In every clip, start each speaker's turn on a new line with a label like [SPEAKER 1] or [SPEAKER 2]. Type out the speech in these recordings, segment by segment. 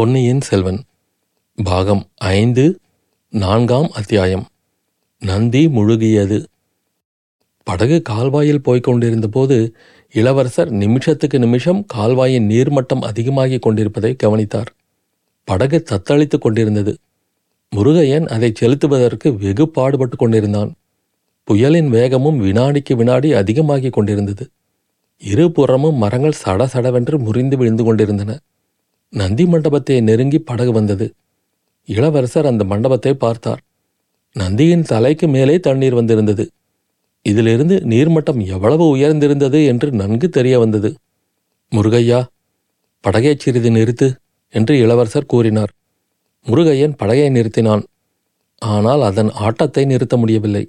[SPEAKER 1] பொன்னியின் செல்வன். பாகம் ஐந்து நான்காம் அத்தியாயம். நந்தி முழுகியது. படகு கால்வாயில் போய்க் கொண்டிருந்தபோது இளவரசர் நிமிஷத்துக்கு நிமிஷம் கால்வாயின் நீர்மட்டம் அதிகமாகிக் கொண்டிருப்பதை கவனித்தார். படகு தத்தளித்துக் கொண்டிருந்தது. முருகையன் அதை செலுத்துவதற்கு வெகு பாடுபட்டு கொண்டிருந்தான். புயலின் வேகமும் வினாடிக்கு வினாடி அதிகமாகிக் கொண்டிருந்தது. இருபுறமும் மரங்கள் சட சடவென்று முறிந்து விழுந்து கொண்டிருந்தன. நந்தி மண்டபத்தை நெருங்கி படகு வந்தது. இளவரசர் அந்த மண்டபத்தை பார்த்தார். நந்தியின் தலைக்கு மேலே தண்ணீர் வந்திருந்தது. இதிலிருந்து நீர்மட்டம் எவ்வளவு உயர்ந்திருந்தது என்று நன்கு தெரிய வந்தது. முருகையா படகை சிறிது நிறுத்து என்று இளவரசர் கூறினார். முருகையன் படகை நிறுத்தினான். ஆனால் அதன் ஆட்டத்தை நிறுத்த முடியவில்லை.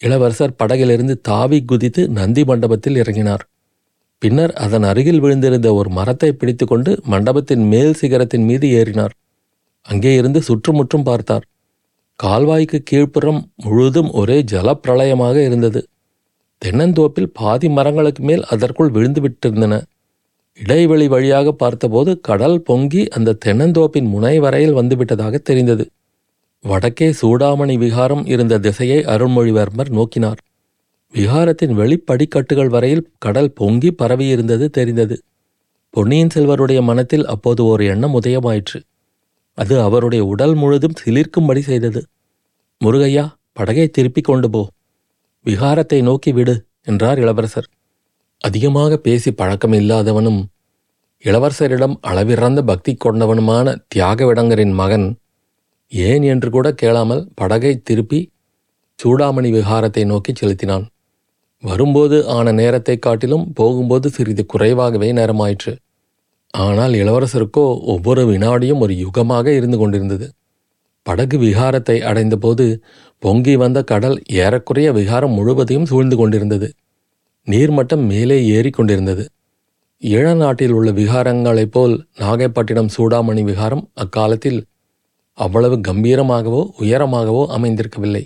[SPEAKER 1] இளவரசர் படகிலிருந்து தாவி குதித்து நந்தி மண்டபத்தில் இறங்கினார். பின்னர் அதன் அருகில் விழுந்திருந்த ஒரு மரத்தை பிடித்துக்கொண்டு மண்டபத்தின் மேல் சிகரத்தின் மீது ஏறினார். அங்கே இருந்து சுற்றுமுற்றும் பார்த்தார். கால்வாய்க்கு கீழ்ப்புறம் முழுதும் ஒரே ஜலப்பிரளயமாக இருந்தது. தென்னந்தோப்பில் பாதி மரங்களுக்கு மேல் அதற்குள் விழுந்து விட்டிருந்தன. இடைவெளி வழியாக பார்த்தபோது கடல் பொங்கி அந்த தென்னந்தோப்பின் முனை வரையில் வந்துவிட்டதாக தெரிந்தது. வடக்கே சூடாமணி விகாரம் இருந்த திசையை அருள்மொழிவர்மர் நோக்கினார். விகாரத்தின் வெளிப்படிக்கட்டுகள் வரையில் கடல் பொங்கி பரவியிருந்தது தெரிந்தது. பொன்னியின் செல்வருடைய மனத்தில் அப்போது ஒரு எண்ணம் உதயமாயிற்று. அது அவருடைய உடல் முழுதும் சிலிர்க்கும்படி செய்தது. முருகையா படகை திருப்பிக் கொண்டு போ. விகாரத்தை நோக்கி விடு என்றார் இளவரசர். அதிகமாக பேசி பழக்கம் இல்லாதவனும் இளவரசரிடம் அளவிறந்த பக்தி கொண்டவனுமான தியாகவிடங்கரின் மகன் ஏன் என்று கூட கேளாமல் படகை திருப்பி சூடாமணி விகாரத்தை நோக்கி செலுத்தினான். வரும்போது ஆன நேரத்தைக் காட்டிலும் போகும்போது சிறிது குறைவாகவே நேரமாயிற்று. ஆனால் இளவரசருக்கோ ஒவ்வொரு வினாடியும் ஒரு யுகமாக இருந்து கொண்டிருந்தது. படகு விகாரத்தை அடைந்தபோது பொங்கி வந்த கடல் ஏறக்குறைய விகாரம் முழுவதையும் சூழ்ந்து கொண்டிருந்தது. நீர்மட்டம் மேலே ஏறி கொண்டிருந்தது. ஈழ நாட்டில் உள்ள விகாரங்களைப் போல் நாகைப்பட்டினம் சூடாமணி விகாரம் அக்காலத்தில் அவ்வளவு கம்பீரமாகவோ உயரமாகவோ அமைந்திருக்கவில்லை.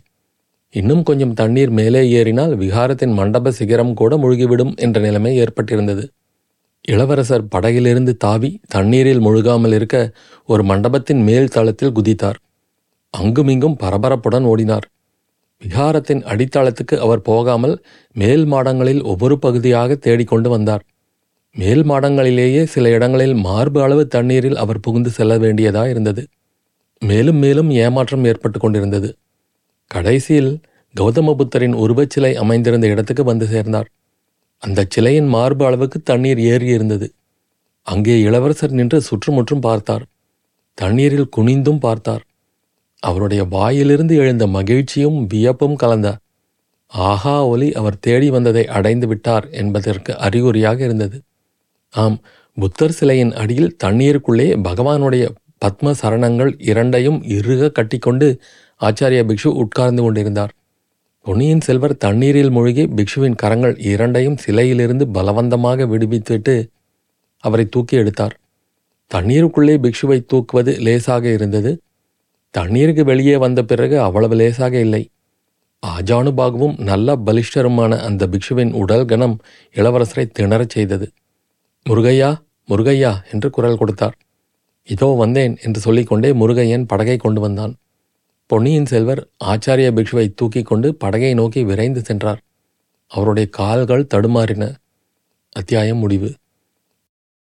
[SPEAKER 1] இன்னும் கொஞ்சம் தண்ணீர் மேலே ஏறினால் விகாரத்தின் மண்டப சிகரம் கூட முழுகிவிடும் என்ற நிலைமை ஏற்பட்டிருந்தது. இளவரசர் படகிலிருந்து தாவி தண்ணீரில் முழுகாமல் இருக்க ஒரு மண்டபத்தின் மேல் தளத்தில் குதித்தார். அங்குமிங்கும் பரபரப்புடன் ஓடினார். விகாரத்தின் அடித்தளத்துக்கு அவர் போகாமல் மேல் மாடங்களில் ஒவ்வொரு பகுதியாக தேடிக்கொண்டு வந்தார். மேல் மாடங்களிலேயே சில இடங்களில் மார்பு அளவு தண்ணீரில் அவர் புகுந்து செல்ல வேண்டியதா இருந்தது. மேலும் மேலும் ஏமாற்றம் ஏற்பட்டு கொண்டிருந்தது. கடைசியில் கௌதம புத்தரின் உருவச்சிலை அமைந்திருந்த இடத்துக்கு வந்து சேர்ந்தார். அந்த சிலையின் மார்பு அளவுக்கு தண்ணீர் ஏறி இருந்தது அங்கே இளவரசர் நின்று சுற்றுமுற்றும் பார்த்தார். தண்ணீரில் குனிந்தும் பார்த்தார். அவருடைய வாயிலிருந்து எழுந்த மகிழ்ச்சியும் வியப்பும் கலந்த ஆஹா ஒலி அவர் தேடி வந்ததை அடைந்து விட்டார் என்பதற்கு அறிகுறியாக இருந்தது. ஆம் புத்தர் சிலையின் அடியில் தண்ணீருக்குள்ளே பகவானுடைய பத்ம சரணங்கள் இரண்டையும் இறுக கட்டிக்கொண்டு ஆச்சாரிய பிக்ஷு உட்கார்ந்து கொண்டிருந்தார். பொன்னியின் செல்வர் தண்ணீரில் மூழ்கி பிக்ஷுவின் கரங்கள் இரண்டையும் சிலையிலிருந்து பலவந்தமாக விடுவித்துவிட்டு அவரை தூக்கி எடுத்தார். தண்ணீருக்குள்ளே பிக்ஷுவை தூக்குவது லேசாக இருந்தது. தண்ணீருக்கு வெளியே வந்த பிறகு அவ்வளவு லேசாக இல்லை. ஆஜானுபாகவும் நல்ல பலிஷ்டருமான அந்த பிக்ஷுவின் உடல் கணம் இளவரசரை திணறச் செய்தது. முருகையா முருகையா என்று குரல் கொடுத்தார். இதோ வந்தேன் என்று சொல்லிக்கொண்டே முருகையன் படகை கொண்டு வந்தான். பொன்னியின் செல்வர் ஆச்சாரிய பிக்ஷுவை தூக்கிக் கொண்டு படகை நோக்கி விரைந்து சென்றார். அவருடைய கால்கள் தடுமாறின. அத்தியாயம் முடிவு.